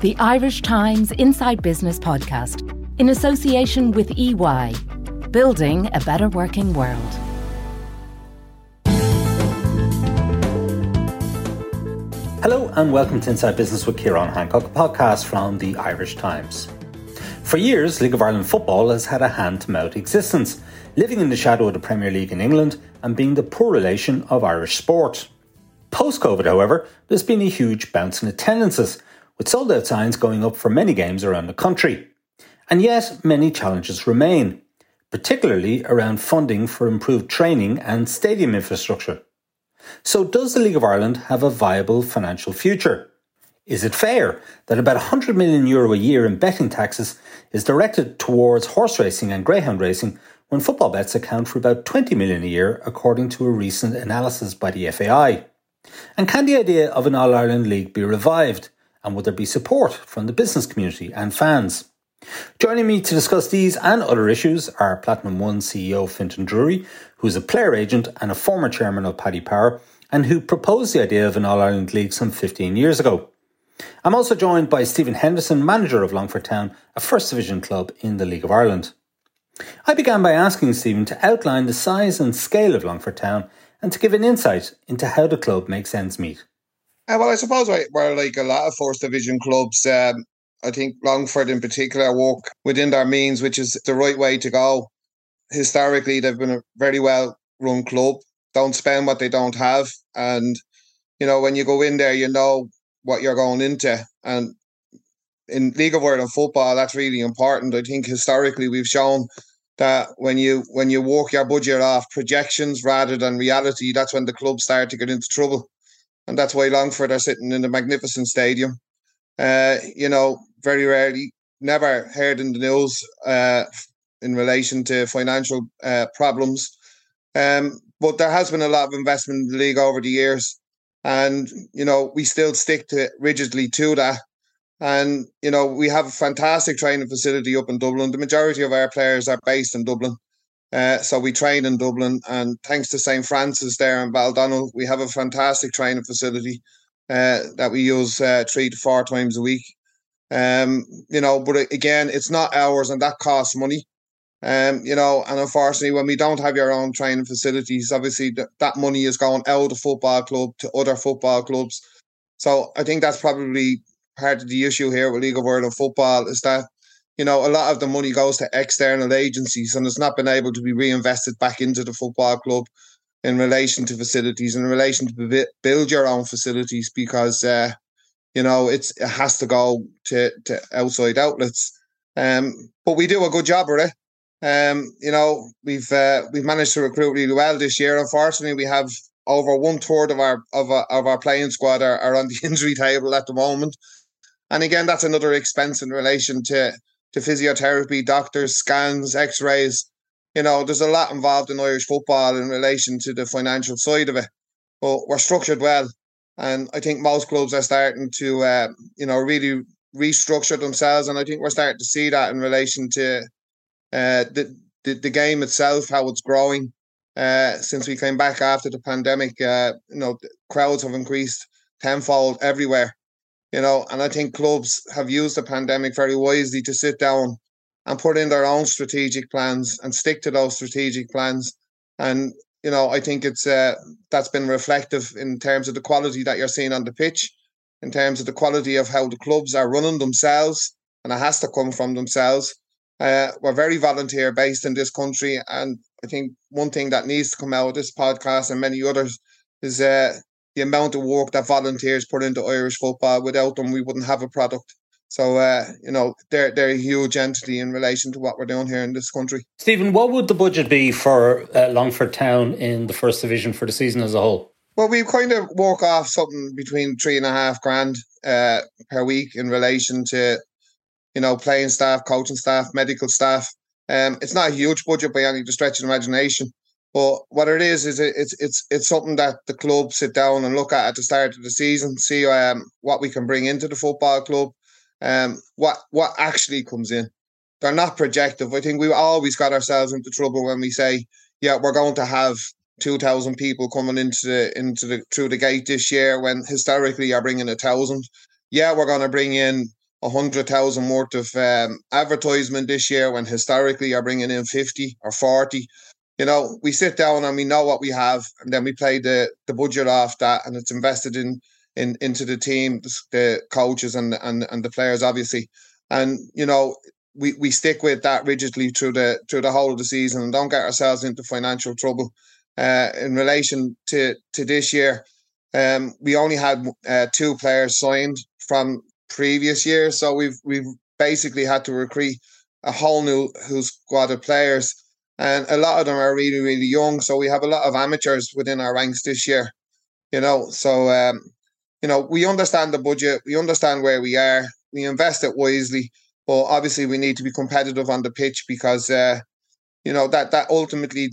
the Irish Times Inside Business podcast, in association with EY, building a better working world. Hello, and welcome to Inside Business with Ciaran Hancock, a podcast from the Irish Times. For years, League of Ireland football has had a hand to mouth existence, living in the shadow of the Premier League in England and being the poor relation of Irish sport. Post COVID, however, there's been a huge bounce in attendances, with sold out signs going up for many games around the country. And yet, many challenges remain, particularly around funding for improved training and stadium infrastructure. So, does the League of Ireland have a viable financial future? Is it fair that about 100 million euro a year in betting taxes is directed towards horse racing and greyhound racing when football bets account for about 20 million a year according to a recent analysis by the FAI? And can the idea of an All Ireland League be revived? And would there be support from the business community and fans? Joining me to discuss these and other issues are Platinum One CEO Fintan Drury, who is a player agent and a former chairman of Paddy Power, and who proposed the idea of an All Ireland League some 15 years ago. I'm also joined by Stephen Henderson, manager of Longford Town, a First Division club in the League of Ireland. I began by asking Stephen to outline the size and scale of Longford Town and to give an insight into how the club makes ends meet. Uh, well, I suppose we're like a lot of First Division clubs. Um, I think Longford in particular work within their means, which is the right way to go. Historically, they've been a very well run club. Don't spend what they don't have. And, you know, when you go in there, you know what you're going into. And in League of World Ireland football, that's really important. I think historically we've shown that when you when you walk your budget off projections rather than reality, that's when the clubs start to get into trouble. And that's why Longford are sitting in a magnificent stadium. Uh, you know, very rarely, never heard in the news uh, in relation to financial uh, problems. Um, but there has been a lot of investment in the league over the years. And, you know, we still stick to rigidly to that. And, you know, we have a fantastic training facility up in Dublin. The majority of our players are based in Dublin. Uh, so we train in Dublin. And thanks to St. Francis there in Baldonnel, we have a fantastic training facility uh, that we use uh, three to four times a week. Um, you know, but again, it's not hours and that costs money. Um, you know, and unfortunately, when we don't have your own training facilities, obviously th- that money is going out of football club to other football clubs. So I think that's probably part of the issue here with League of Ireland football is that you know a lot of the money goes to external agencies and it's not been able to be reinvested back into the football club in relation to facilities and in relation to build your own facilities because uh, you know it's it has to go to, to outside outlets. Um, but we do a good job of it. Um, you know, we've uh, we've managed to recruit really well this year. Unfortunately, we have over one third of our of our, of our playing squad are, are on the injury table at the moment, and again, that's another expense in relation to to physiotherapy, doctors, scans, X rays. You know, there's a lot involved in Irish football in relation to the financial side of it, but we're structured well, and I think most clubs are starting to uh, you know really restructure themselves, and I think we're starting to see that in relation to uh, the, the the game itself, how it's growing uh, since we came back after the pandemic. Uh, you know, crowds have increased tenfold everywhere. You know, and I think clubs have used the pandemic very wisely to sit down and put in their own strategic plans and stick to those strategic plans. And you know, I think it's uh, that's been reflective in terms of the quality that you're seeing on the pitch, in terms of the quality of how the clubs are running themselves, and it has to come from themselves. Uh, we're very volunteer based in this country, and I think one thing that needs to come out of this podcast and many others is uh, the amount of work that volunteers put into Irish football. Without them, we wouldn't have a product. So uh, you know they're they're a huge entity in relation to what we're doing here in this country. Stephen, what would the budget be for uh, Longford Town in the first division for the season as a whole? Well, we kind of work off something between three and a half grand uh, per week in relation to you know, playing staff, coaching staff, medical staff. Um, it's not a huge budget by any stretch of imagination, but what it is is it's it's it's something that the club sit down and look at at the start of the season, see um, what we can bring into the football club, um, what what actually comes in. They're not projective. I think we always got ourselves into trouble when we say, yeah, we're going to have two thousand people coming into the into the through the gate this year when historically you're bringing a thousand. Yeah, we're going to bring in a hundred thousand worth of um, advertisement this year when historically you're bringing in 50 or 40 you know we sit down and we know what we have and then we play the the budget off that and it's invested in in into the team the, coaches and and and the players obviously. And you know we, we stick with that rigidly through the through the whole of the season and don't get ourselves into financial trouble. Uh, in relation to to this year um, we only had uh, two players signed from previous years, so we've we've basically had to recruit a whole new whole squad of players, and a lot of them are really really young. So we have a lot of amateurs within our ranks this year, you know. So um, you know we understand the budget, we understand where we are, we invest it wisely, but obviously we need to be competitive on the pitch because uh, you know that that ultimately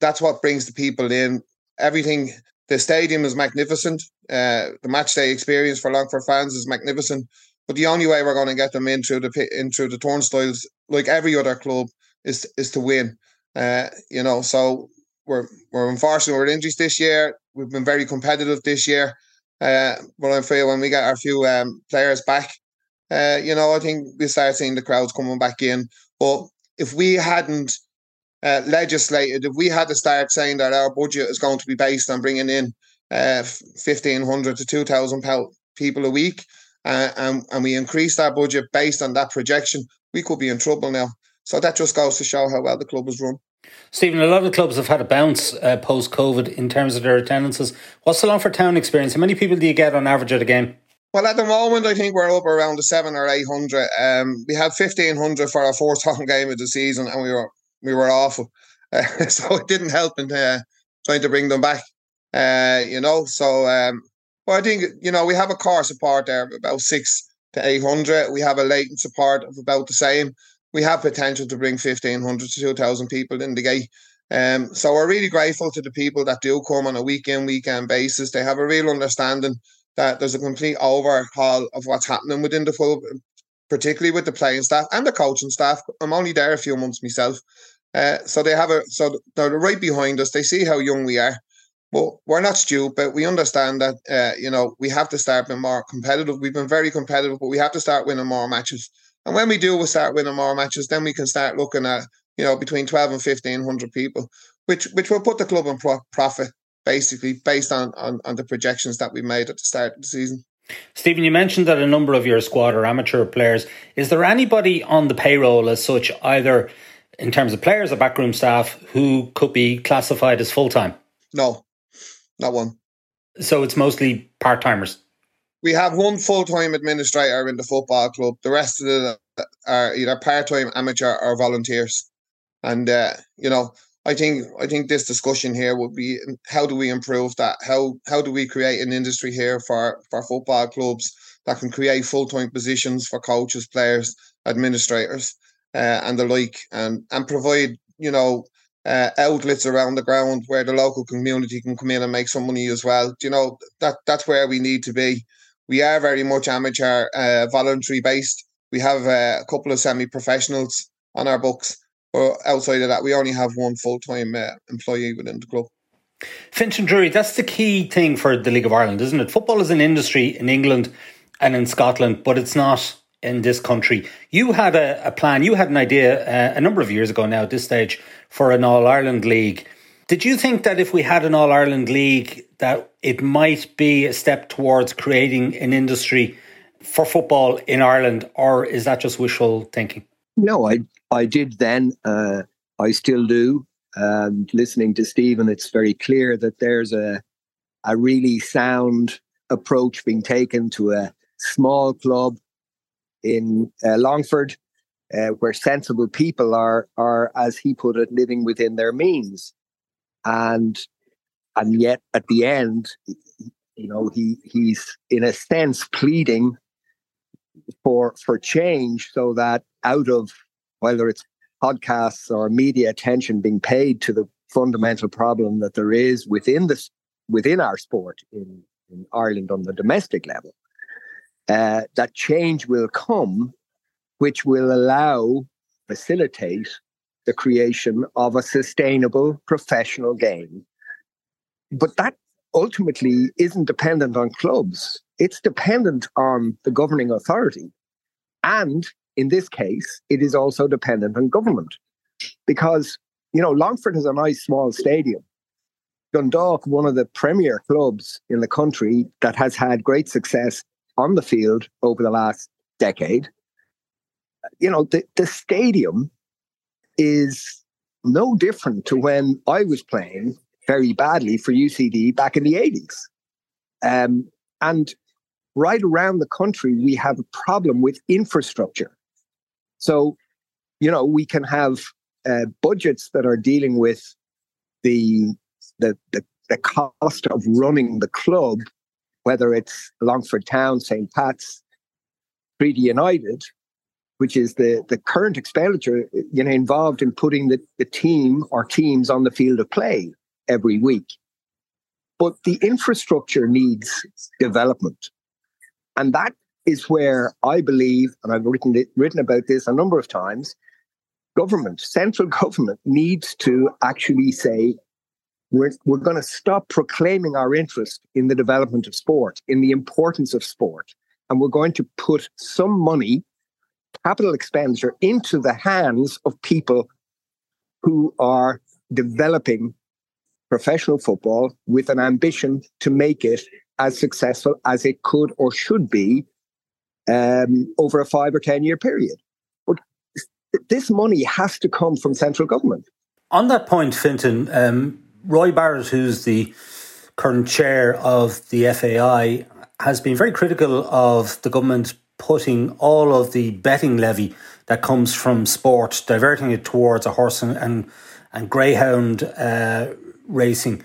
that's what brings the people in. Everything the stadium is magnificent. Uh, the match day experience for Longford fans is magnificent. But the only way we're going to get them into the in through the turnstiles, like every other club, is is to win. Uh, you know, so we're we're unfortunately we're injuries this year. We've been very competitive this year. Uh, but I feel when we get our few um, players back, uh, you know, I think we start seeing the crowds coming back in. But if we hadn't uh, legislated, if we had to start saying that our budget is going to be based on bringing in uh, 1,500 to 2,000 people a week, uh, and, and we increased our budget based on that projection, we could be in trouble now. So that just goes to show how well the club is run. Stephen, a lot of clubs have had a bounce uh, post COVID in terms of their attendances. What's the Longford Town experience? How many people do you get on average at a game? Well, at the moment, I think we're up around the seven or eight hundred. Um, we had fifteen hundred for our fourth home game of the season, and we were we were awful. Uh, so it didn't help in uh, trying to bring them back. Uh, you know, so um, well, I think you know we have a core support there about six to eight hundred. We have a latent support of about the same. We have potential to bring fifteen hundred to two thousand people in the gate. Um, so we're really grateful to the people that do come on a weekend weekend basis. They have a real understanding that there's a complete overhaul of what's happening within the club, particularly with the playing staff and the coaching staff. I'm only there a few months myself. Uh, so they have a so they're right behind us. They see how young we are, but we're not stupid. We understand that uh, you know we have to start being more competitive. We've been very competitive, but we have to start winning more matches. And when we do, we start winning more matches. Then we can start looking at you know between twelve and fifteen hundred people, which which will put the club in pro- profit basically based on, on on the projections that we made at the start of the season. Stephen, you mentioned that a number of your squad are amateur players. Is there anybody on the payroll as such, either in terms of players or backroom staff, who could be classified as full time? No, not one. So it's mostly part timers. We have one full time administrator in the football club. The rest of them are either part time, amateur, or volunteers. And uh, you know, I think I think this discussion here would be how do we improve that? How how do we create an industry here for for football clubs that can create full time positions for coaches, players, administrators, uh, and the like, and and provide you know uh, outlets around the ground where the local community can come in and make some money as well. You know that that's where we need to be. We are very much amateur, uh, voluntary based. We have uh, a couple of semi professionals on our books but outside of that, we only have one full time uh, employee within the club. Fintan Drury, that's the key thing for the League of Ireland, isn't it? Football is an industry in England and in Scotland, but it's not in this country. You had a, a plan, you had an idea uh, a number of years ago now at this stage for an All Ireland League. Did you think that if we had an All Ireland League, that it might be a step towards creating an industry for football in Ireland, or is that just wishful thinking? No, I I did then. Uh, I still do. And listening to Stephen, it's very clear that there's a a really sound approach being taken to a small club in uh, Longford, uh, where sensible people are are, as he put it, living within their means, and and yet at the end, you know, he he's in a sense pleading for for change, so that out of whether it's podcasts or media attention being paid to the fundamental problem that there is within this within our sport in, in Ireland on the domestic level, uh, that change will come, which will allow, facilitate the creation of a sustainable professional game. But that ultimately isn't dependent on clubs. It's dependent on the governing authority And in this case, it is also dependent on government because, you know, Longford has a nice small stadium. Dundalk, one of the premier clubs in the country that has had great success on the field over the last decade. You know, the, the stadium is no different to when I was playing very badly for UCD back in the 80s. Um, and right around the country, we have a problem with infrastructure. So, you know, we can have uh, budgets that are dealing with the, the, the, the cost of running the club, whether it's Longford Town, St. Pat's, Treaty United, which is the, the current expenditure you know, involved in putting the, the team or teams on the field of play every week. But the infrastructure needs development. And that is where I believe, and I've written, it, written about this a number of times, government, central government needs to actually say, we're, we're going to stop proclaiming our interest in the development of sport, in the importance of sport. And we're going to put some money, capital expenditure, into the hands of people who are developing professional football with an ambition to make it as successful as it could or should be um, over a five or 10 year period. But this money has to come from central government. On that point, Fintan, um, Roy Barrett, who's the current chair of the FAI, has been very critical of the government putting all of the betting levy that comes from sport, diverting it towards a horse and, and, and greyhound uh, racing.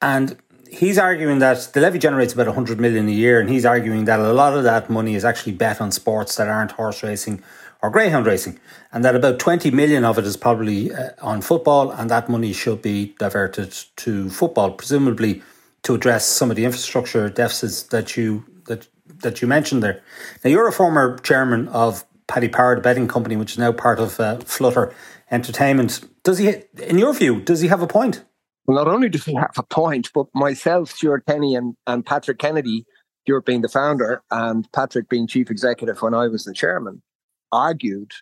And he's arguing that the levy generates about 100 million a year, and he's arguing that a lot of that money is actually bet on sports that aren't horse racing or greyhound racing, and that about 20 million of it is probably uh, on football, and that money should be diverted to football, presumably to address some of the infrastructure deficits that you that that you mentioned there. Now, you're a former chairman of Paddy Power, the betting company, which is now part of uh, Flutter Entertainment. Does he, in your view, does he have a point? Well, not only does he have a point, but myself, Stuart Kenny, and, and Patrick Kennedy, Stuart being the founder and Patrick being chief executive when I was the chairman, argued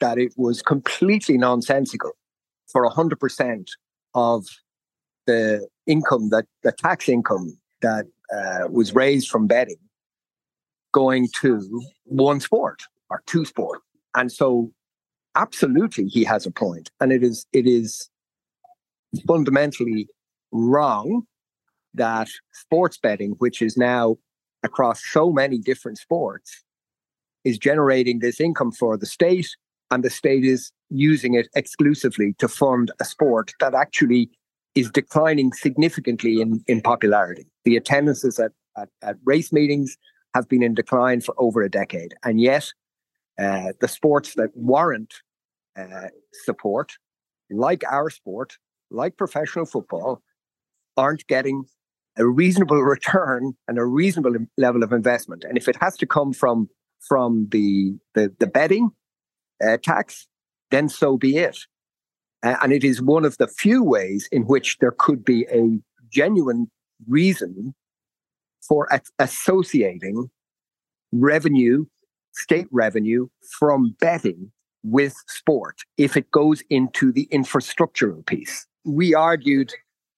that it was completely nonsensical for 100% of the income that the tax income that uh, was raised from betting going to one sport or two sport. And so absolutely he has a point. And it is it is fundamentally wrong that sports betting, which is now across so many different sports, is generating this income for the state, and the state is using it exclusively to fund a sport that actually is declining significantly in, in popularity. The attendances at, at, at race meetings have been in decline for over a decade. And yet, uh, the sports that warrant uh, support, like our sport, like professional football, aren't getting a reasonable return and a reasonable level of investment. And if it has to come from from the the, the betting uh, tax, then so be it. Uh, and it is one of the few ways in which there could be a genuine reason for a- associating revenue, state revenue from betting with sport if it goes into the infrastructural piece we argued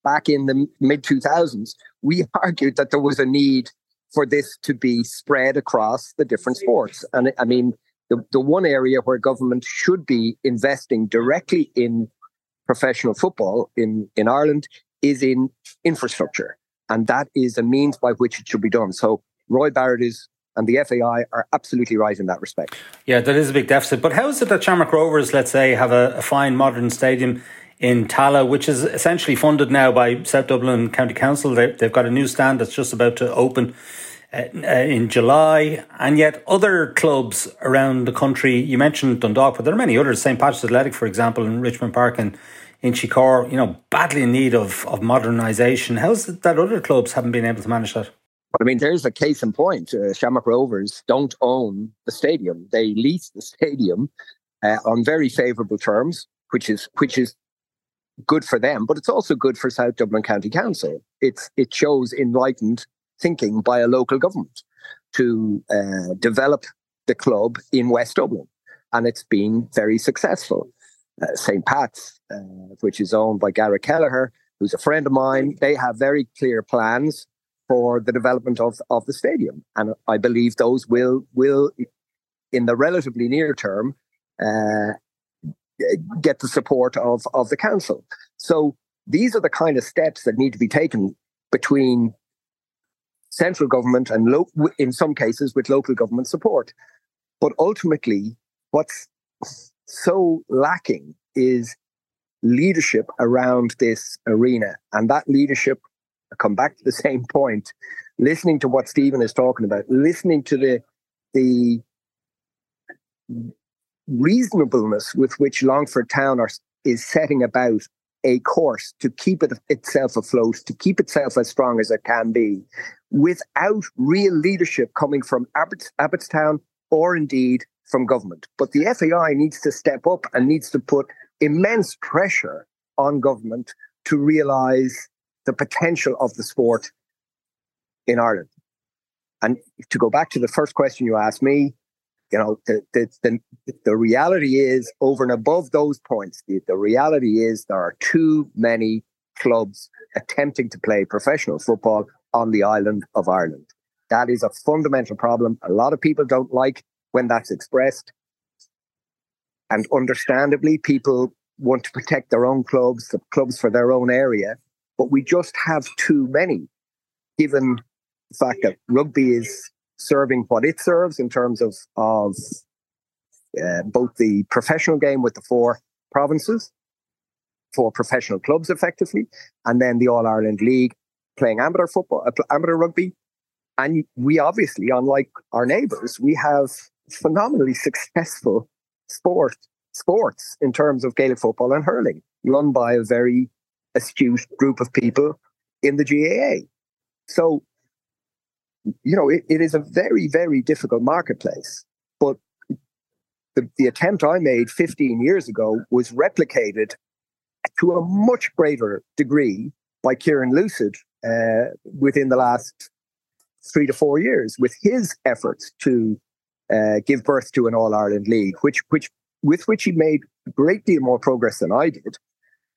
back in the mid 2000s, we argued that there was a need for this to be spread across the different sports. And I mean, the, the one area where government should be investing directly in professional football in, in Ireland is in infrastructure. And that is a means by which it should be done. So Roy Barrett is and the FAI are absolutely right in that respect. Yeah, that is a big deficit. But how is it that Shamrock Rovers, let's say, have a, a fine modern stadium in Tallaght, which is essentially funded now by South Dublin County Council. They, have got a new stand that's just about to open uh, uh, in July, and yet other clubs around the country. You mentioned Dundalk, but there are many others. St Patrick's Athletic, for example, in Richmond Park and in Chicore, you know, badly in need of of modernisation. How's it that other clubs haven't been able to manage that? But I mean, there's a case in point. Uh, Shamrock Rovers don't own the stadium; they lease the stadium uh, on very favourable terms, which is which is good for them, but it's also good for South Dublin County Council. It's it shows enlightened thinking by a local government to uh, develop the club in West Dublin, and it's been very successful. Uh, St. Pat's, uh, which is owned by Gary Kelleher, who's a friend of mine, they have very clear plans for the development of, of the stadium, and I believe those will will in the relatively near term uh, get the support of of the council. So these are the kind of steps that need to be taken between central government and lo- in some cases with local government support. But ultimately, what's so lacking is leadership around this arena. And that leadership, I come back to the same point, listening to what Stephen is talking about, listening to the the reasonableness with which Longford Town are, is setting about a course to keep it itself afloat, to keep itself as strong as it can be, without real leadership coming from Abbottstown or indeed from government. But the FAI needs to step up and needs to put immense pressure on government to realise the potential of the sport in Ireland. And to go back to the first question you asked me, you know, the, the, the, the reality is over and above those points, the, the reality is there are too many clubs attempting to play professional football on the island of Ireland. That is a fundamental problem. A lot of people don't like when that's expressed. And understandably, people want to protect their own clubs, the clubs for their own area. But we just have too many, given the fact that rugby is serving what it serves in terms of of uh, both the professional game with the four provinces, four professional clubs, effectively, and then the All Ireland League playing amateur football, uh, amateur rugby, and we obviously, unlike our neighbours, we have phenomenally successful sport sports in terms of Gaelic football and hurling, run by a very astute group of people in the GAA. So you know, it, it is a very, very difficult marketplace. But the, the attempt I made 15 years ago was replicated to a much greater degree by Kieran Lucid uh, within the last three to four years with his efforts to uh, give birth to an All Ireland League, which, which, with which he made a great deal more progress than I did,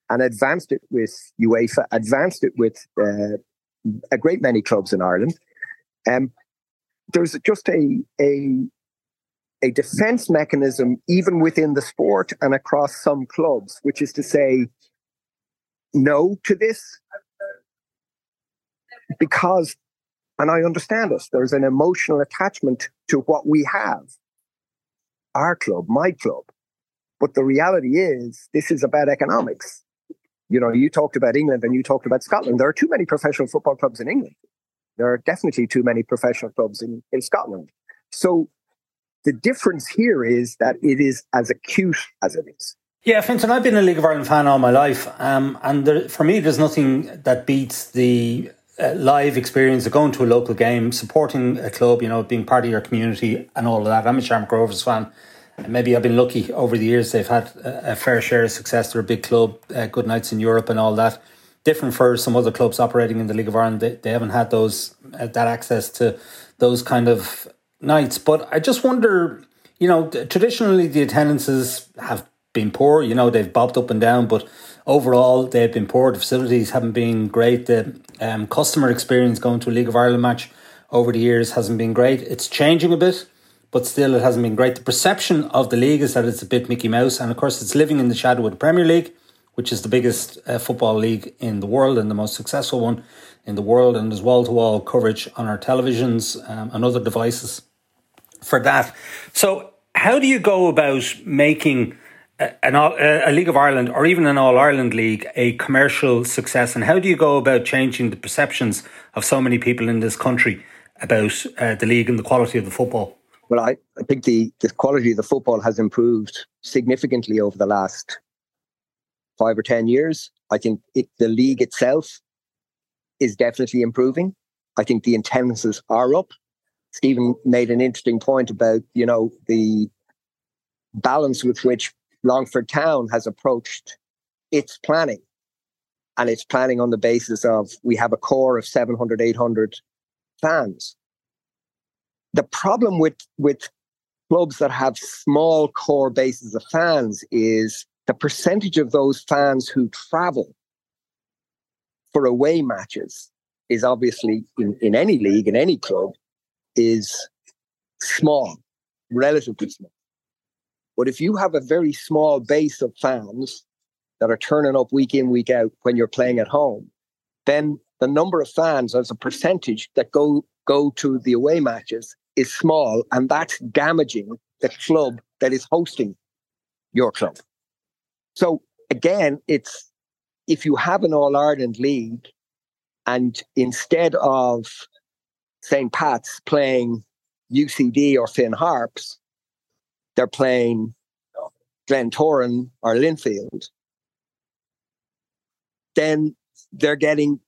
and advanced it with UEFA, advanced it with uh, a great many clubs in Ireland, um, there's just a, a, a defense mechanism, even within the sport and across some clubs, which is to say no to this. Because, and I understand this, there's an emotional attachment to what we have our club, my club. But the reality is, this is about economics. You know, you talked about England and you talked about Scotland. There are too many professional football clubs in England. There are definitely too many professional clubs in, in Scotland. So the difference here is that it is as acute as it is. Yeah, Fintan, I've been a League of Ireland fan all my life. Um, and there, for me, there's nothing that beats the live experience of going to a local game, supporting a club, you know, being part of your community and all of that. I'm a Shamrock Rovers fan. And maybe I've been lucky over the years. They've had a, a fair share of success. They're a big club, uh, good nights in Europe and all that different for some other clubs operating in the League of Ireland. They, they haven't had those uh, that access to those kind of nights. But I just wonder, you know, traditionally the attendances have been poor. You know, they've bobbed up and down, but overall they've been poor. The facilities haven't been great. The um, customer experience going to a League of Ireland match over the years hasn't been great. It's changing a bit. But still, it hasn't been great. The perception of the league is that it's a bit Mickey Mouse, and of course, it's living in the shadow of the Premier League which is the biggest uh, football league in the world and the most successful one in the world, and there's wall to wall coverage on our televisions um, and other devices for that. So, how do you go about making a, a, League of Ireland or even an All Ireland League a commercial success? And how do you go about changing the perceptions of so many people in this country about uh, the league and the quality of the football? Well, I, I think the, the quality of the football has improved significantly over the last five or 10 years. I think it, the league itself is definitely improving. I think the attendances are up. Stephen made an interesting point about, you know, the balance with which Longford Town has approached its planning. And it's planning on the basis of we have a core of 700, 800 fans. The problem with, with clubs that have small core bases of fans is the percentage of those fans who travel for away matches is obviously in, in any league, in any club, is small, relatively small. But if you have a very small base of fans that are turning up week in, week out when you're playing at home, then the number of fans as a percentage that go go to the away matches is small, and that's damaging the club that is hosting your club. So again, it's if you have an All Ireland league, and instead of St. Pat's playing UCD or Finn Harps, they're playing Glentoran or Linfield, then they're getting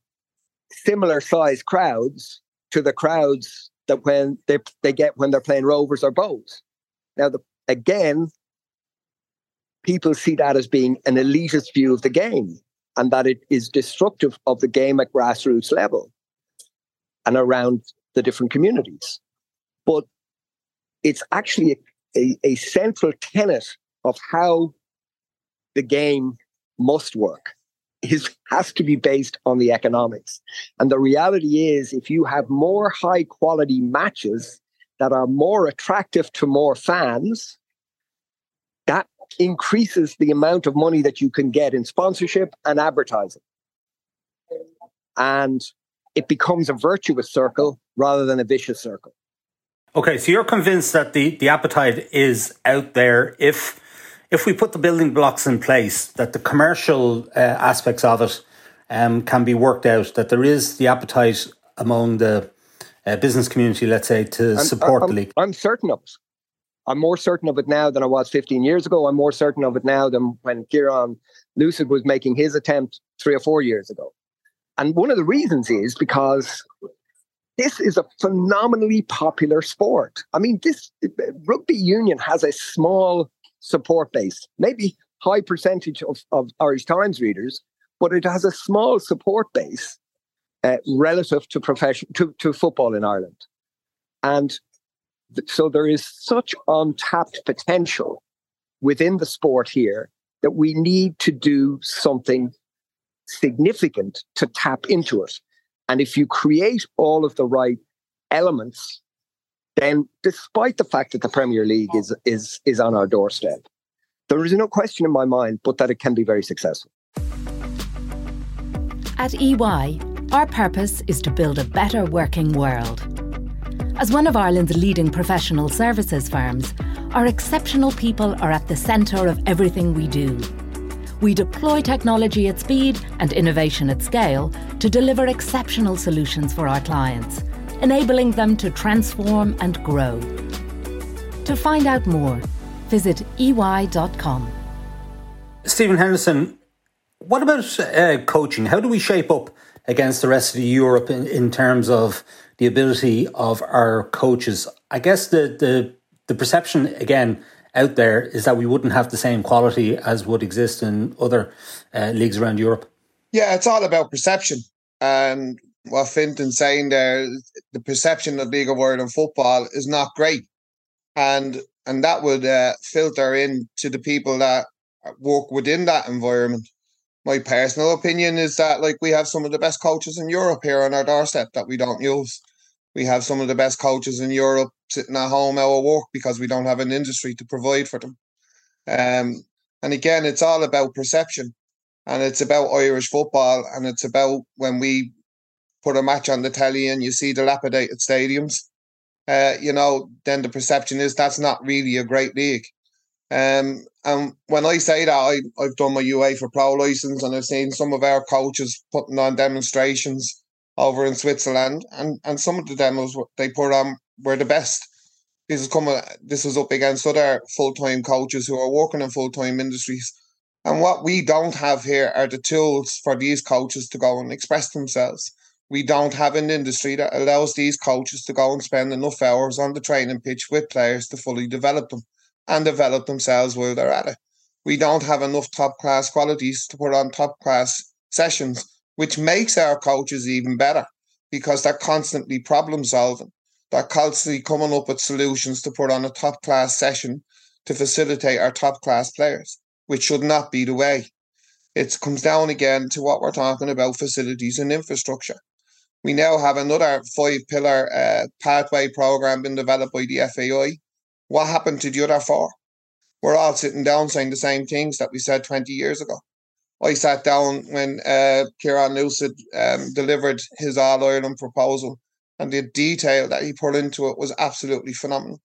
similar size crowds to the crowds that when they they get when they're playing Rovers or Bohs. Now, the, again, people see that as being an elitist view of the game and that it is destructive of the game at grassroots level and around the different communities. But it's actually a, a, central tenet of how the game must work is has to be based on the economics. And the reality is if you have more high quality matches that are more attractive to more fans, that increases the amount of money that you can get in sponsorship and advertising. And it becomes a virtuous circle rather than a vicious circle. Okay, so you're convinced that the, the appetite is out there if if we put the building blocks in place, that the commercial uh, aspects of it um, can be worked out, that there is the appetite among the uh, business community, let's say, to I'm, support I'm, the league? I'm certain of it. I'm more certain of it now than I was 15 years ago. I'm more certain of it now than when Kieran Lucid was making his attempt three or four years ago. And one of the reasons is because this is a phenomenally popular sport. I mean, this rugby union has a small support base, maybe high percentage of, of Irish Times readers, but it has a small support base uh, relative to profession to, to football in Ireland. And th- so there is such untapped potential within the sport here that we need to do something significant to tap into it. And if you create all of the right elements then despite the fact that the Premier League is is is on our doorstep, there is no question in my mind but that it can be very successful. At EY, our purpose is to build a better working world. As one of Ireland's leading professional services firms, our exceptional people are at the centre of everything we do. We deploy technology at speed and innovation at scale to deliver exceptional solutions for our clients enabling them to transform and grow. To find out more, visit ey.com. Stephen Henderson, what about uh, coaching? How do we shape up against the rest of Europe in, in terms of the ability of our coaches? I guess the, the the perception again out there is that we wouldn't have the same quality as would exist in other uh, leagues around Europe. Yeah, it's all about perception. And what Fintan's saying there, the perception of League of Ireland football is not great, and and that would uh, filter in to the people that work within that environment. My personal opinion is that like we have some of the best coaches in Europe here on our doorstep that we don't use. We have some of the best coaches in Europe sitting at home out of work because we don't have an industry to provide for them. Um, and again, it's all about perception, and it's about Irish football, and it's about when we put a match on the telly and you see dilapidated stadiums, uh, you know, then the perception is that's not really a great league. Um, and when I say that, I, I've done my UEFA Pro license and I've seen some of our coaches putting on demonstrations over in Switzerland, and, and some of the demos they put on were the best. This is coming. This is up against other full time coaches who are working in full time industries, and what we don't have here are the tools for these coaches to go and express themselves we don't have an industry that allows these coaches to go and spend enough hours on the training pitch with players to fully develop them and develop themselves while they're at it. We don't have enough top class qualities to put on top class sessions, which makes our coaches even better because they're constantly problem solving. They're constantly coming up with solutions to put on a top class session to facilitate our top class players, which should not be the way. It comes down again to what we're talking about facilities and infrastructure. We now have another five pillar uh, pathway program being developed by the FAI. What happened to the other four? We're all sitting down saying the same things that we said 20 years ago. I sat down when uh, Kieran Lucid um, delivered his All Ireland proposal, and the detail that he put into it was absolutely phenomenal.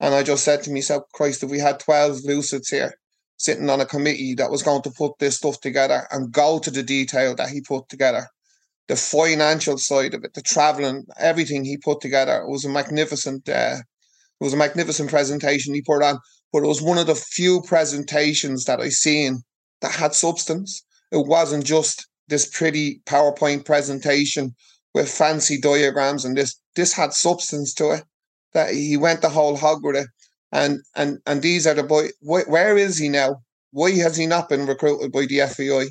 And I just said to myself, Christ, if we had 12 Lucids here sitting on a committee that was going to put this stuff together and go to the detail that he put together, the financial side of it, the traveling, everything he put together was a magnificent. Uh, it was a magnificent presentation he put on, but it was one of the few presentations that I seen that had substance. It wasn't just this pretty PowerPoint presentation with fancy diagrams and this. This had substance to it. That he went the whole hog with it, and and and these are the boy. Where is he now? Why has he not been recruited by the FAI?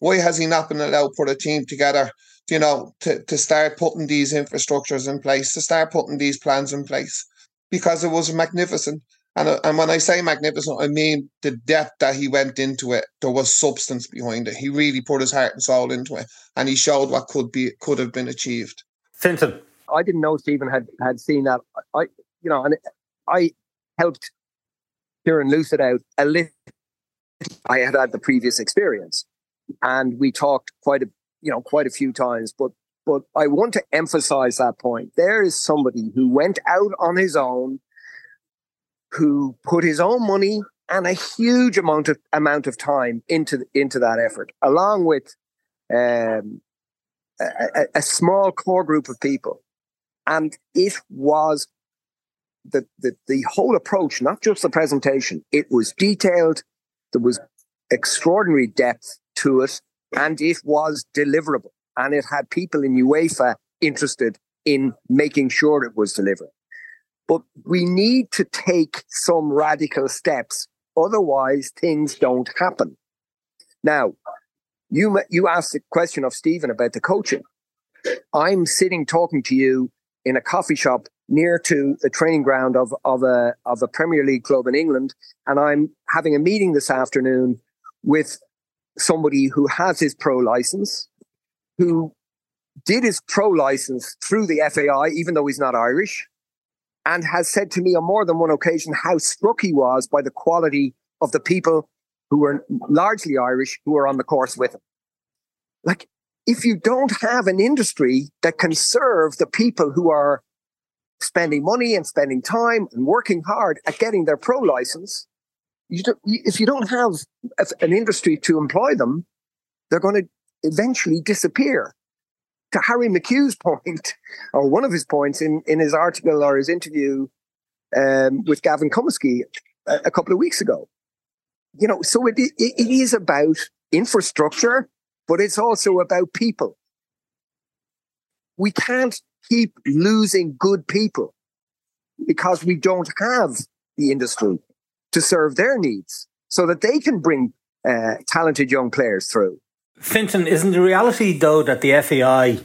Why has he not been allowed to put a team together? You know, to to start putting these infrastructures in place, to start putting these plans in place, because it was magnificent. And, uh, and when I say magnificent, I mean the depth that he went into it. There was substance behind it. He really put his heart and soul into it, and he showed what could be could have been achieved. Fintan, I didn't know Stephen had had seen that. I, you know, and I helped Kieran Lucid out a little. I had had the previous experience, and we talked quite a you know quite a few times. But but I want to emphasize that point. There is somebody who went out on his own who put his own money and a huge amount of amount of time into into that effort, along with um, a, a, small core group of people, and it was the, the the whole approach, not just the presentation. It was detailed. There was extraordinary depth to it, and it was deliverable, and it had people in UEFA interested in making sure it was delivered. But we need to take some radical steps. Otherwise, things don't happen. Now, you, you asked the question of Stephen about the coaching. I'm sitting talking to you in a coffee shop near to the training ground of, of, a, of a Premier League club in England. And I'm having a meeting this afternoon with somebody who has his pro license, who did his pro license through the FAI, even though he's not Irish, and has said to me on more than one occasion how struck he was by the quality of the people who were largely Irish who were on the course with him. Like, if you don't have an industry that can serve the people who are spending money and spending time and working hard at getting their pro license, you if you don't have an industry to employ them, they're going to eventually disappear to Harry McHugh's point, or one of his points in, in his article or his interview um, with Gavin Cummiskey a, a, couple of weeks ago. You know, so it, it, it is about infrastructure, but it's also about people. We can't keep losing good people because we don't have the industry to serve their needs so that they can bring uh, talented young players through. Fintan, isn't the reality though that the FAI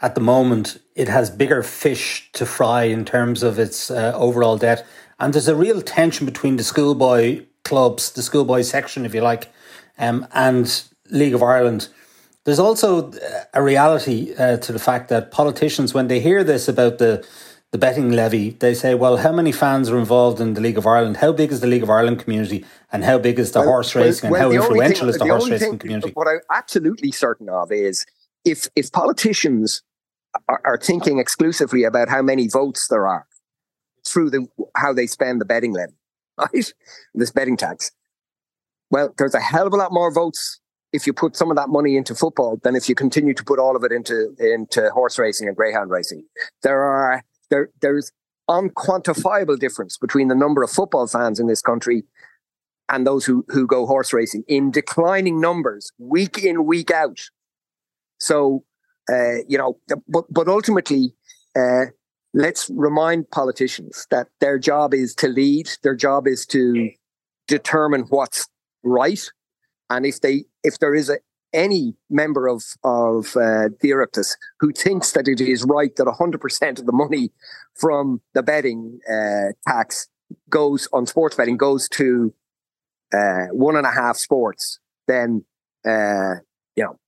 at the moment it has bigger fish to fry in terms of its uh, overall debt, and there's a real tension between the schoolboy clubs, the schoolboy section, if you like, um, and League of Ireland. There's also a reality uh, to the fact that politicians, when they hear this about the the betting levy, they say, well, how many fans are involved in the League of Ireland? How big is the League of Ireland community? And how big is the well, horse racing? Well, and how influential thing, is the, the horse racing thing, community? What I'm absolutely certain of is if if politicians are, are, thinking exclusively about how many votes there are through the how they spend the betting levy, right? This betting tax. Well, there's a hell of a lot more votes if you put some of that money into football than if you continue to put all of it into into horse racing and greyhound racing. There are there there's unquantifiable difference between the number of football fans in this country and those who, who go horse racing in declining numbers week in, week out. So, uh, you know, but, but ultimately, uh, let's remind politicians that their job is to lead, their job is to determine what's right. And if they, if there is a, any member of of uh, the who thinks that it is right that 100% of the money from the betting uh, tax goes on sports betting goes to uh, one and a half sports, then uh, you know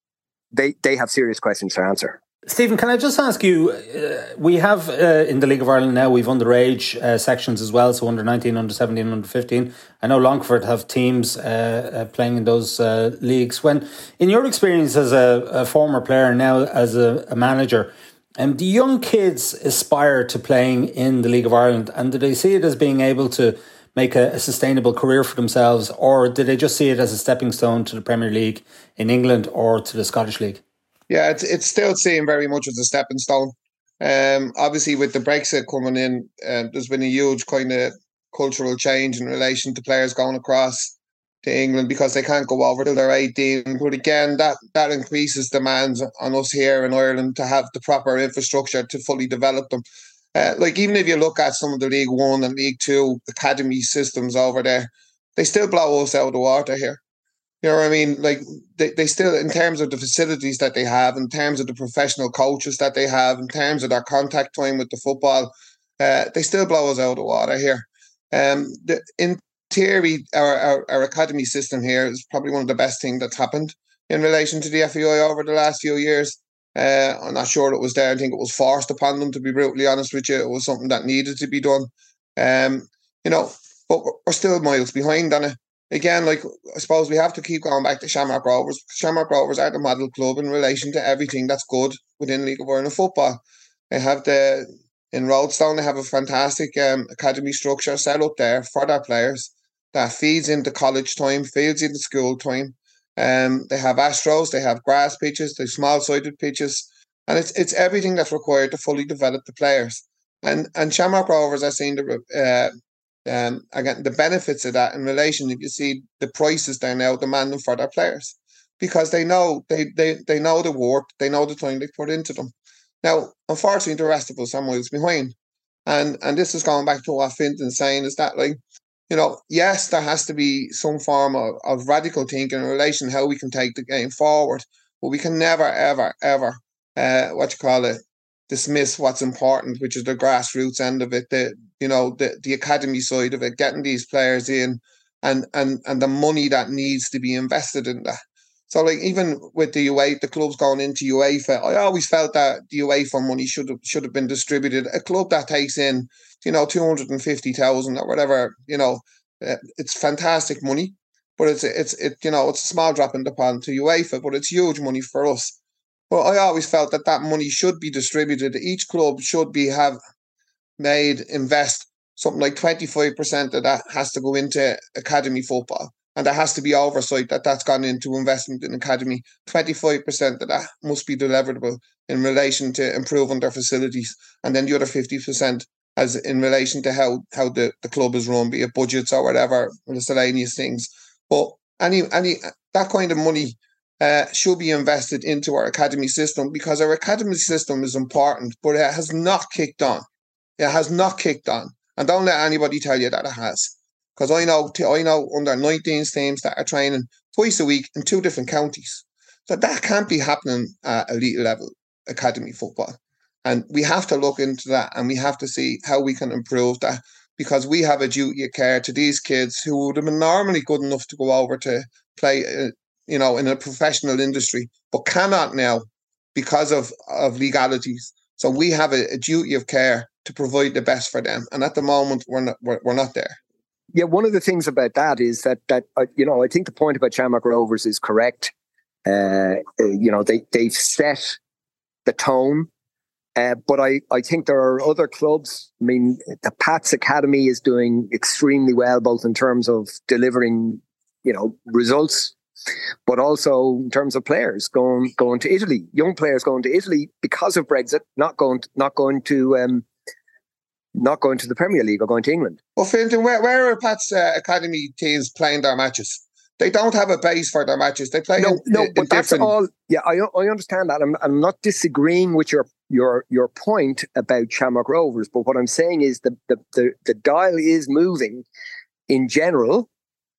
they they have serious questions to answer. Stephen, can I just ask you? Uh, we have uh, in the League of Ireland now, we've underage uh, sections as well, so under 19, under 17, under 15. I know Longford have teams uh, uh, playing in those uh, leagues. When, in your experience as a, a former player and now as a, a manager, um, do young kids aspire to playing in the League of Ireland and do they see it as being able to make a, a sustainable career for themselves or do they just see it as a stepping stone to the Premier League in England or to the Scottish League? Yeah, it's it's still seen very much as a stepping stone. Um, obviously, with the Brexit coming in, uh, there's been a huge kind of cultural change in relation to players going across to England because they can't go over till they're 18. But again, that that increases demands on us here in Ireland to have the proper infrastructure to fully develop them. Uh, like even if you look at some of the League One and League Two academy systems over there, they still blow us out of the water here. You know what I mean? Like they, they still, in terms of the facilities that they have, in terms of the professional coaches that they have, in terms of their contact time with the football, uh, they still blow us out of the water here. Um, the, in theory, our, our, our academy system here is probably one of the best things that's happened in relation to the FAI over the last few years. Uh, I'm not sure it was there. I think it was forced upon them, to be brutally honest with you. It was something that needed to be done. Um, you know, but we're still miles behind on it again, like I suppose we have to keep going back to Shamrock Rovers. Shamrock Rovers are the model club in relation to everything that's good within League of Ireland football. They have the in Roadstone, they have a fantastic um, academy structure set up there for their players that feeds into college time, feeds into school time. Um, they have astros, they have grass pitches, they small sided pitches, and it's it's everything that's required to fully develop the players. And and Shamrock Rovers are seeing the uh, um, again, the benefits of that in relation, if you see the prices they're now demanding for their players, because they know they they they know the work, they know the time they put into them. Now, unfortunately, the rest of us are miles behind, and and this is going back to what Fintan's saying is that like, you know, yes, there has to be some form of, of radical thinking in relation to how we can take the game forward, but we can never, ever, ever, uh, what you call it, dismiss what's important, which is the grassroots end of it, the you know the the academy side of it, getting these players in, and and and the money that needs to be invested in that. So like even with the UEFA, the clubs going into UEFA, I always felt that the UEFA money should have should have been distributed. A club that takes in, you know, two hundred and fifty thousand or whatever, you know, uh, it's fantastic money, but it's it's it you know it's a small drop in the pond to UEFA, but it's huge money for us. Well, I always felt that that money should be distributed. Each club should be have made invest something like 25% of that has to go into academy football. And there has to be oversight that that's gone into investment in academy. 25% of that must be deliverable in relation to improving their facilities. And then the other 50% as in relation to how, how the, the club is run, be it budgets or whatever, miscellaneous things. But any any that kind of money uh, should be invested into our academy system because our academy system is important, but it has not kicked on. It has not kicked on, and don't let anybody tell you that it has. Because I know, I know under 19 teams that are training twice a week in two different counties. So that can't be happening at elite level academy football. And we have to look into that and we have to see how we can improve that because we have a duty of care to these kids who would have been normally good enough to go over to play uh, you know, in a professional industry, but cannot now because of, of legalities. So we have a, a duty of care to provide the best for them. And at the moment, we're not, we're, we're not there. Yeah, one of the things about that is that that uh, you know I think the point about Shamrock Rovers is correct. Uh, uh, you know they they've set the tone, uh, but I I think there are other clubs. I mean, the Pats Academy is doing extremely well, both in terms of delivering you know results but also in terms of players going going to Italy, young players going to Italy because of Brexit, not going to, not going to um, not going to the Premier League or going to England. Well, Fintan, where, where are Pat's uh, academy teams playing their matches? They don't have a base for their matches. They play no, in, no, in but that's different... all. Yeah, I I understand that. I'm I'm not disagreeing with your your your point about Shamrock Rovers, but what I'm saying is the the the, the dial is moving in general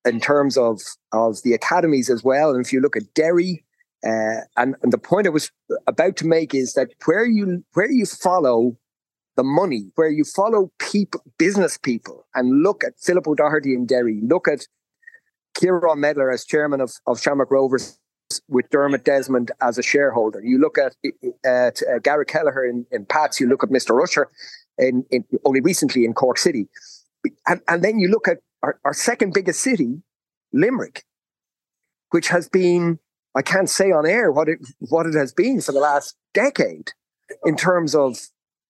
in terms of of the academies as well. And if you look at Derry, Uh, and, and the point I was about to make is that where you where you follow the money, where you follow people, business people, and look at Philip O'Doherty in Derry, look at Kieran Medler as chairman of, of Shamrock Rovers with Dermot Desmond as a shareholder. You look at, at uh, Gary Kelleher in, in Pats, you look at Mr. Usher in, in, only recently in Cork City. And, and then you look at our, our second biggest city, Limerick, which has been, I can't say on air what it, what it has been for the last decade in terms of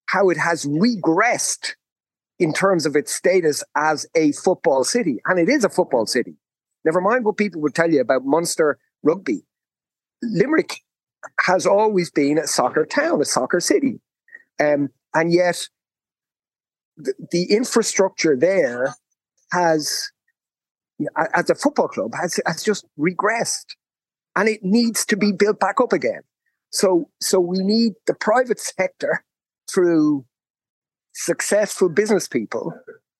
how it has regressed in terms of its status as a football city. And it is a football city. Never mind what people would tell you about Munster rugby. Limerick has always been a soccer town, a soccer city. Um, and yet, the, the infrastructure there has, as a football club, has, has just regressed. And it needs to be built back up again. So, so we need the private sector through successful business people,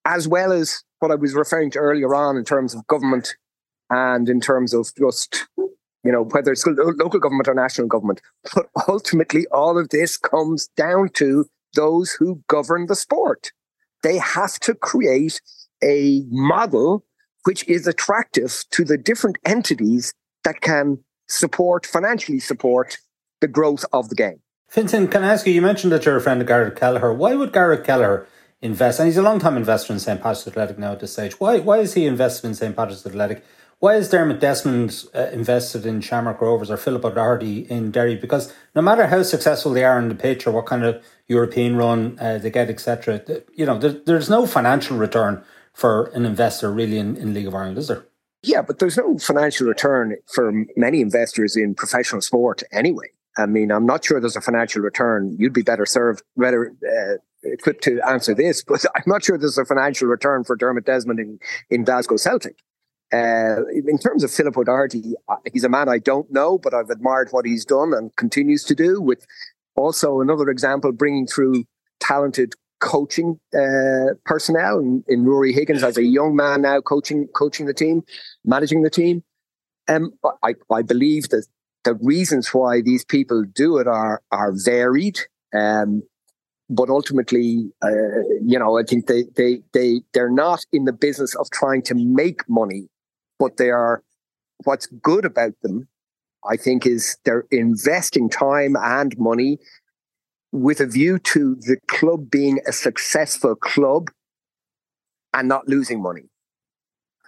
as well as what I was referring to earlier on in terms of government and in terms of just you know whether it's local government or national government but ultimately all of this comes down to those who govern the sport they have to create a model which is attractive to the different entities that can support financially support the growth of the game Fintan, can I ask you? You mentioned that you're a friend of Garrett Kelleher. Why would Garrett Kelleher invest? And he's a long time investor in St. Patrick's Athletic now at this stage. Why, why is he invested in St. Patrick's Athletic? Why is Dermot Desmond uh, invested in Shamrock Rovers or Philip O'Doherty in Derry? Because no matter how successful they are on the pitch or what kind of European run uh, they get, etc., you know, there, there's no financial return for an investor really in, in League of Ireland, is there? Yeah, but there's no financial return for many investors in professional sport anyway. I mean, I'm not sure there's a financial return. You'd be better served, better uh, equipped to answer this, but I'm not sure there's a financial return for Dermot Desmond in, in Glasgow Celtic. Uh, in terms of Philip O'Doherty, uh, he's a man I don't know, but I've admired what he's done and continues to do. With also another example, bringing through talented coaching uh, personnel in, in Ruaidhrí Higgins as a young man now coaching coaching the team, managing the team. Um, I, I believe that the reasons why these people do it are are varied. Um, but ultimately, uh, you know, I think they they they they're not in the business of trying to make money, but they are. What's good about them, I think, is they're investing time and money with a view to the club being a successful club and not losing money.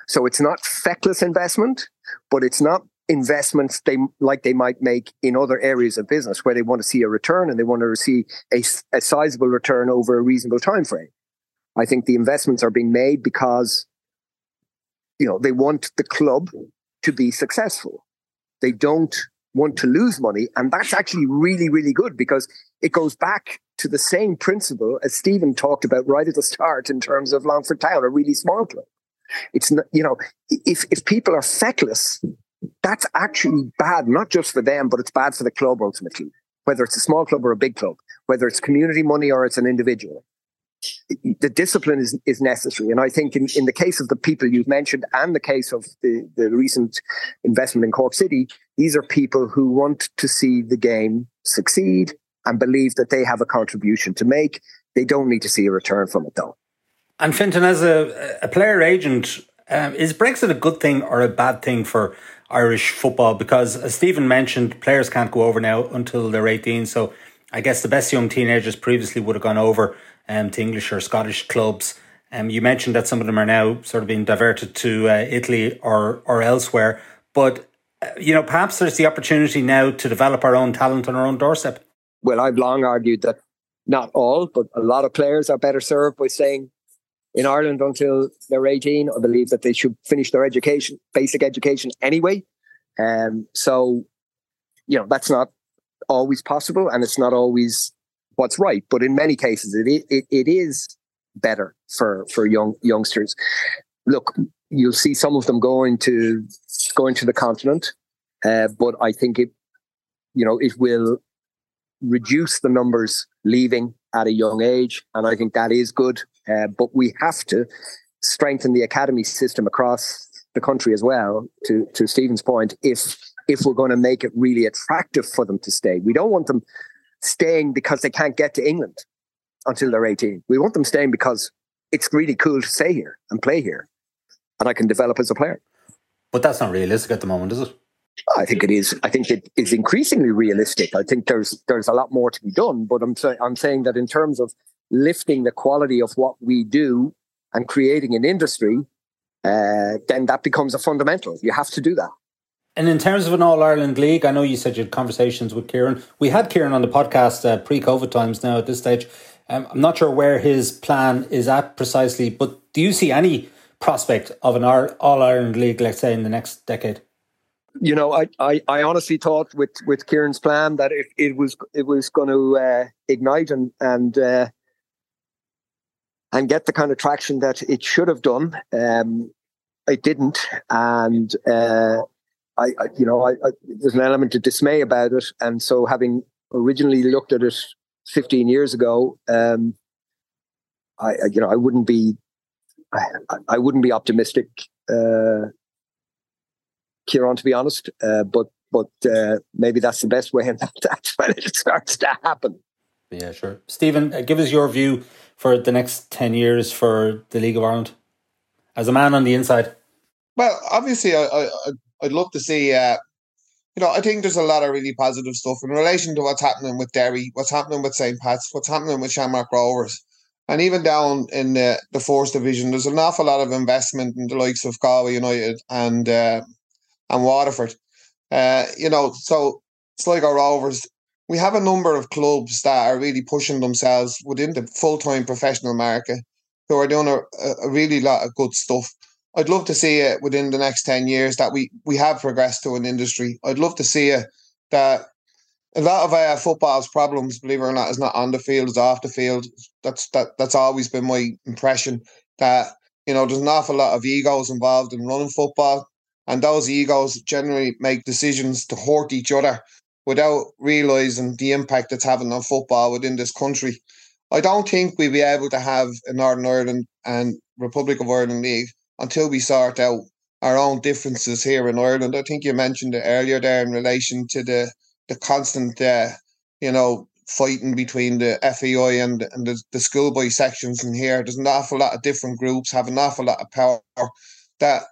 So it's not feckless investment, but it's not investments they like they might make in other areas of business where they want to see a return and they want to see a, a sizable return over a reasonable time frame. I think the investments are being made because you know they want the club to be successful. They don't want to lose money, and that's actually really really good because it goes back to the same principle as Stephen talked about right at the start in terms of Longford Town, a really small club. It's not, you know, if if people are feckless that's actually bad, not just for them, but it's bad for the club ultimately, whether it's a small club or a big club, whether it's community money or it's an individual. The discipline is, is necessary. And I think in, in the case of the people you've mentioned and the case of the, the recent investment in Cork City, these are people who want to see the game succeed and believe that they have a contribution to make. They don't need to see a return from it though. And Fintan, as a, a player agent, um, is Brexit a good thing or a bad thing for Irish football because, as Stephen mentioned, players can't go over now until they're 18. So I guess the best young teenagers previously would have gone over um, to English or Scottish clubs. Um, you mentioned that some of them are now sort of being diverted to uh, Italy or or elsewhere. But you know, perhaps there's the opportunity now to develop our own talent on our own doorstep. Well, I've long argued that not all, but a lot of players are better served by staying in Ireland until they're 18. I believe that they should finish their education, basic education anyway. Um, so, you know, that's not always possible and it's not always what's right. But in many cases, it, it, it is better for, for young youngsters. Look, you'll see some of them going to going to the continent, uh, but I think it, you know, it will reduce the numbers leaving at a young age, and I think that is good. Uh, but we have to strengthen the academy system across the country as well. To to Stephen's point, if if we're going to make it really attractive for them to stay. We don't want them staying because they can't get to England until they're 18. We want them staying because it's really cool to stay here and play here. And I can develop as a player. But that's not realistic at the moment, is it? I think it is. I think it is increasingly realistic. I think there's there's a lot more to be done. But I'm say, I'm saying that in terms of lifting the quality of what we do and creating an industry, uh, then that becomes a fundamental. You have to do that. And in terms of an All Ireland League, I know you said you had conversations with Kieran. We had Kieran on the podcast uh, pre COVID times now at this stage. Um, I'm not sure where his plan is at precisely, but do you see any prospect of an All Ireland League, let's say, in the next decade? You know, I, I, I honestly thought with, with Kieran's plan that it, it was it was going to uh, ignite and and uh, and get the kind of traction that it should have done. Um, it didn't, and uh, I, I, you know, I, I, there's an element of dismay about it. And so, having originally looked at it 15 years ago, um, I, you know, I wouldn't be, I, I wouldn't be optimistic, uh, Ciaran, to be honest. Uh, but but uh, maybe that's the best way, and that's when it starts to happen. Yeah, sure. Stephen, uh, give us your view for the next 10 years for the League of Ireland as a man on the inside. Well, obviously, I, I, I'd love to see. Uh, you know, I think there's a lot of really positive stuff in relation to what's happening with Derry, what's happening with St. Pat's, what's happening with Shamrock Rovers. And even down in the, the fourth division, there's an awful lot of investment in the likes of Galway United and uh, and Waterford. Uh, you know, so Sligo Rovers, we have a number of clubs that are really pushing themselves within the full time professional market who are doing a, a really lot of good stuff. I'd love to see it within the next 10 years that we, we have progressed to an industry. I'd love to see it that a lot of our football's problems, believe it or not, is not on the field, it's off the field. That's that that's always been my impression. That, you know, there's an awful lot of egos involved in running football. And those egos generally make decisions to hurt each other without realizing the impact it's having on football within this country. I don't think we'll be able to have a Northern Ireland and Republic of Ireland league until we sort out our own differences here in Ireland. I think you mentioned it earlier there in relation to the the constant, uh, you know, fighting between the FAI and and the, the schoolboy sections in here. There's an awful lot of different groups have an awful lot of power that,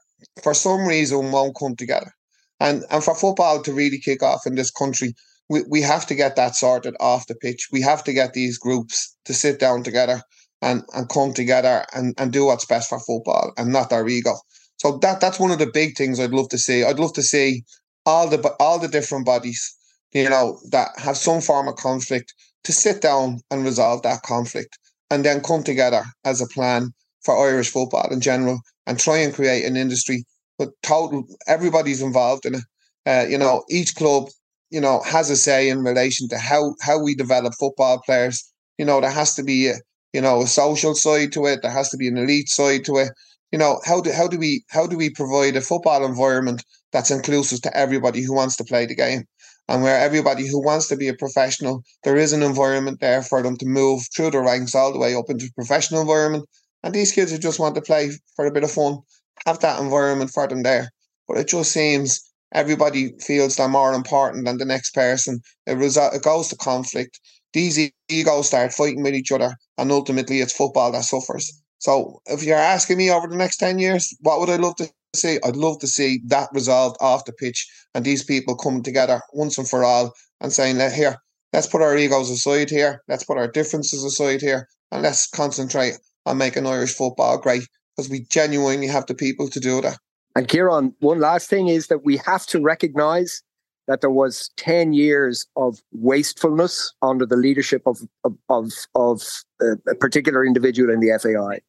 for some reason, won't come together. And and for football to really kick off in this country, we, we have to get that sorted off the pitch. We have to get these groups to sit down together and, and come together and, and do what's best for football and not their ego. So that that's one of the big things I'd love to see. I'd love to see all the all the different bodies, you know, that have some form of conflict to sit down and resolve that conflict and then come together as a plan for Irish football in general and try and create an industry but total everybody's involved in it. Uh, you know, each club, you know, has a say in relation to how how we develop football players. You know, there has to be a, you know a social side to it there has to be an elite side to it you know how do how do we how do we provide a football environment that's inclusive to everybody who wants to play the game and where everybody who wants to be a professional there is an environment there for them to move through the ranks all the way up into professional environment. And these kids who just want to play for a bit of fun have that environment for them there. But it just seems everybody feels they're more important than the next person. It, result, it goes to conflict. These egos start fighting with each other, and ultimately it's football that suffers. So, if you're asking me over the next 10 years, what would I love to see? I'd love to see that resolved off the pitch and these people coming together once and for all and saying, Let here, let's put our egos aside here, let's put our differences aside here, and let's concentrate on making Irish football great because we genuinely have the people to do that. And Ciaran, one last thing is that we have to recognise that there was 10 years of wastefulness under the leadership of, of, of, of uh, a particular individual in the FAI,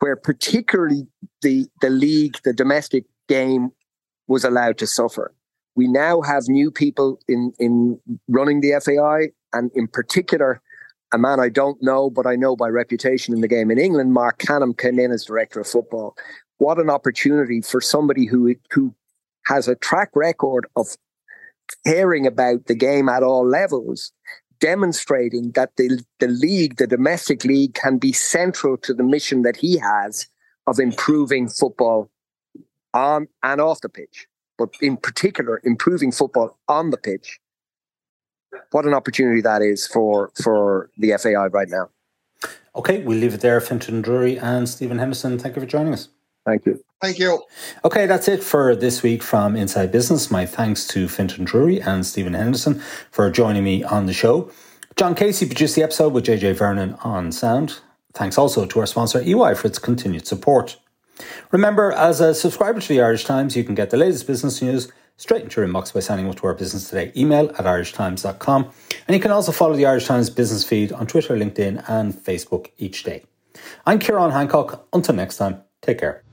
where particularly the, the league, the domestic game was allowed to suffer. We now have new people in, in running the FAI, and in particular, a man I don't know, but I know by reputation in the game in England, Marc Canham came in as director of football. What an opportunity for somebody who who has a track record of caring about the game at all levels, demonstrating that the, the league, the domestic league, can be central to the mission that he has of improving football on and off the pitch. but in particular, improving football on the pitch. What an opportunity that is for for the FAI right now. Okay, we'll leave it there. Fintan Drury and Stephen Henderson, thank you for joining us. Thank you. Thank you. Okay, that's it for this week from Inside Business. My thanks to Fintan Drury and Stephen Henderson for joining me on the show. John Casey produced the episode with JJ Vernon on sound. Thanks also to our sponsor EY for its continued support. Remember, as a subscriber to the Irish Times, you can get the latest business news straight into your inbox by signing up to our Business Today email at irishtimes.com. And you can also follow the Irish Times business feed on Twitter, LinkedIn, and Facebook each day. I'm Ciaran Hancock. Until next time, take care.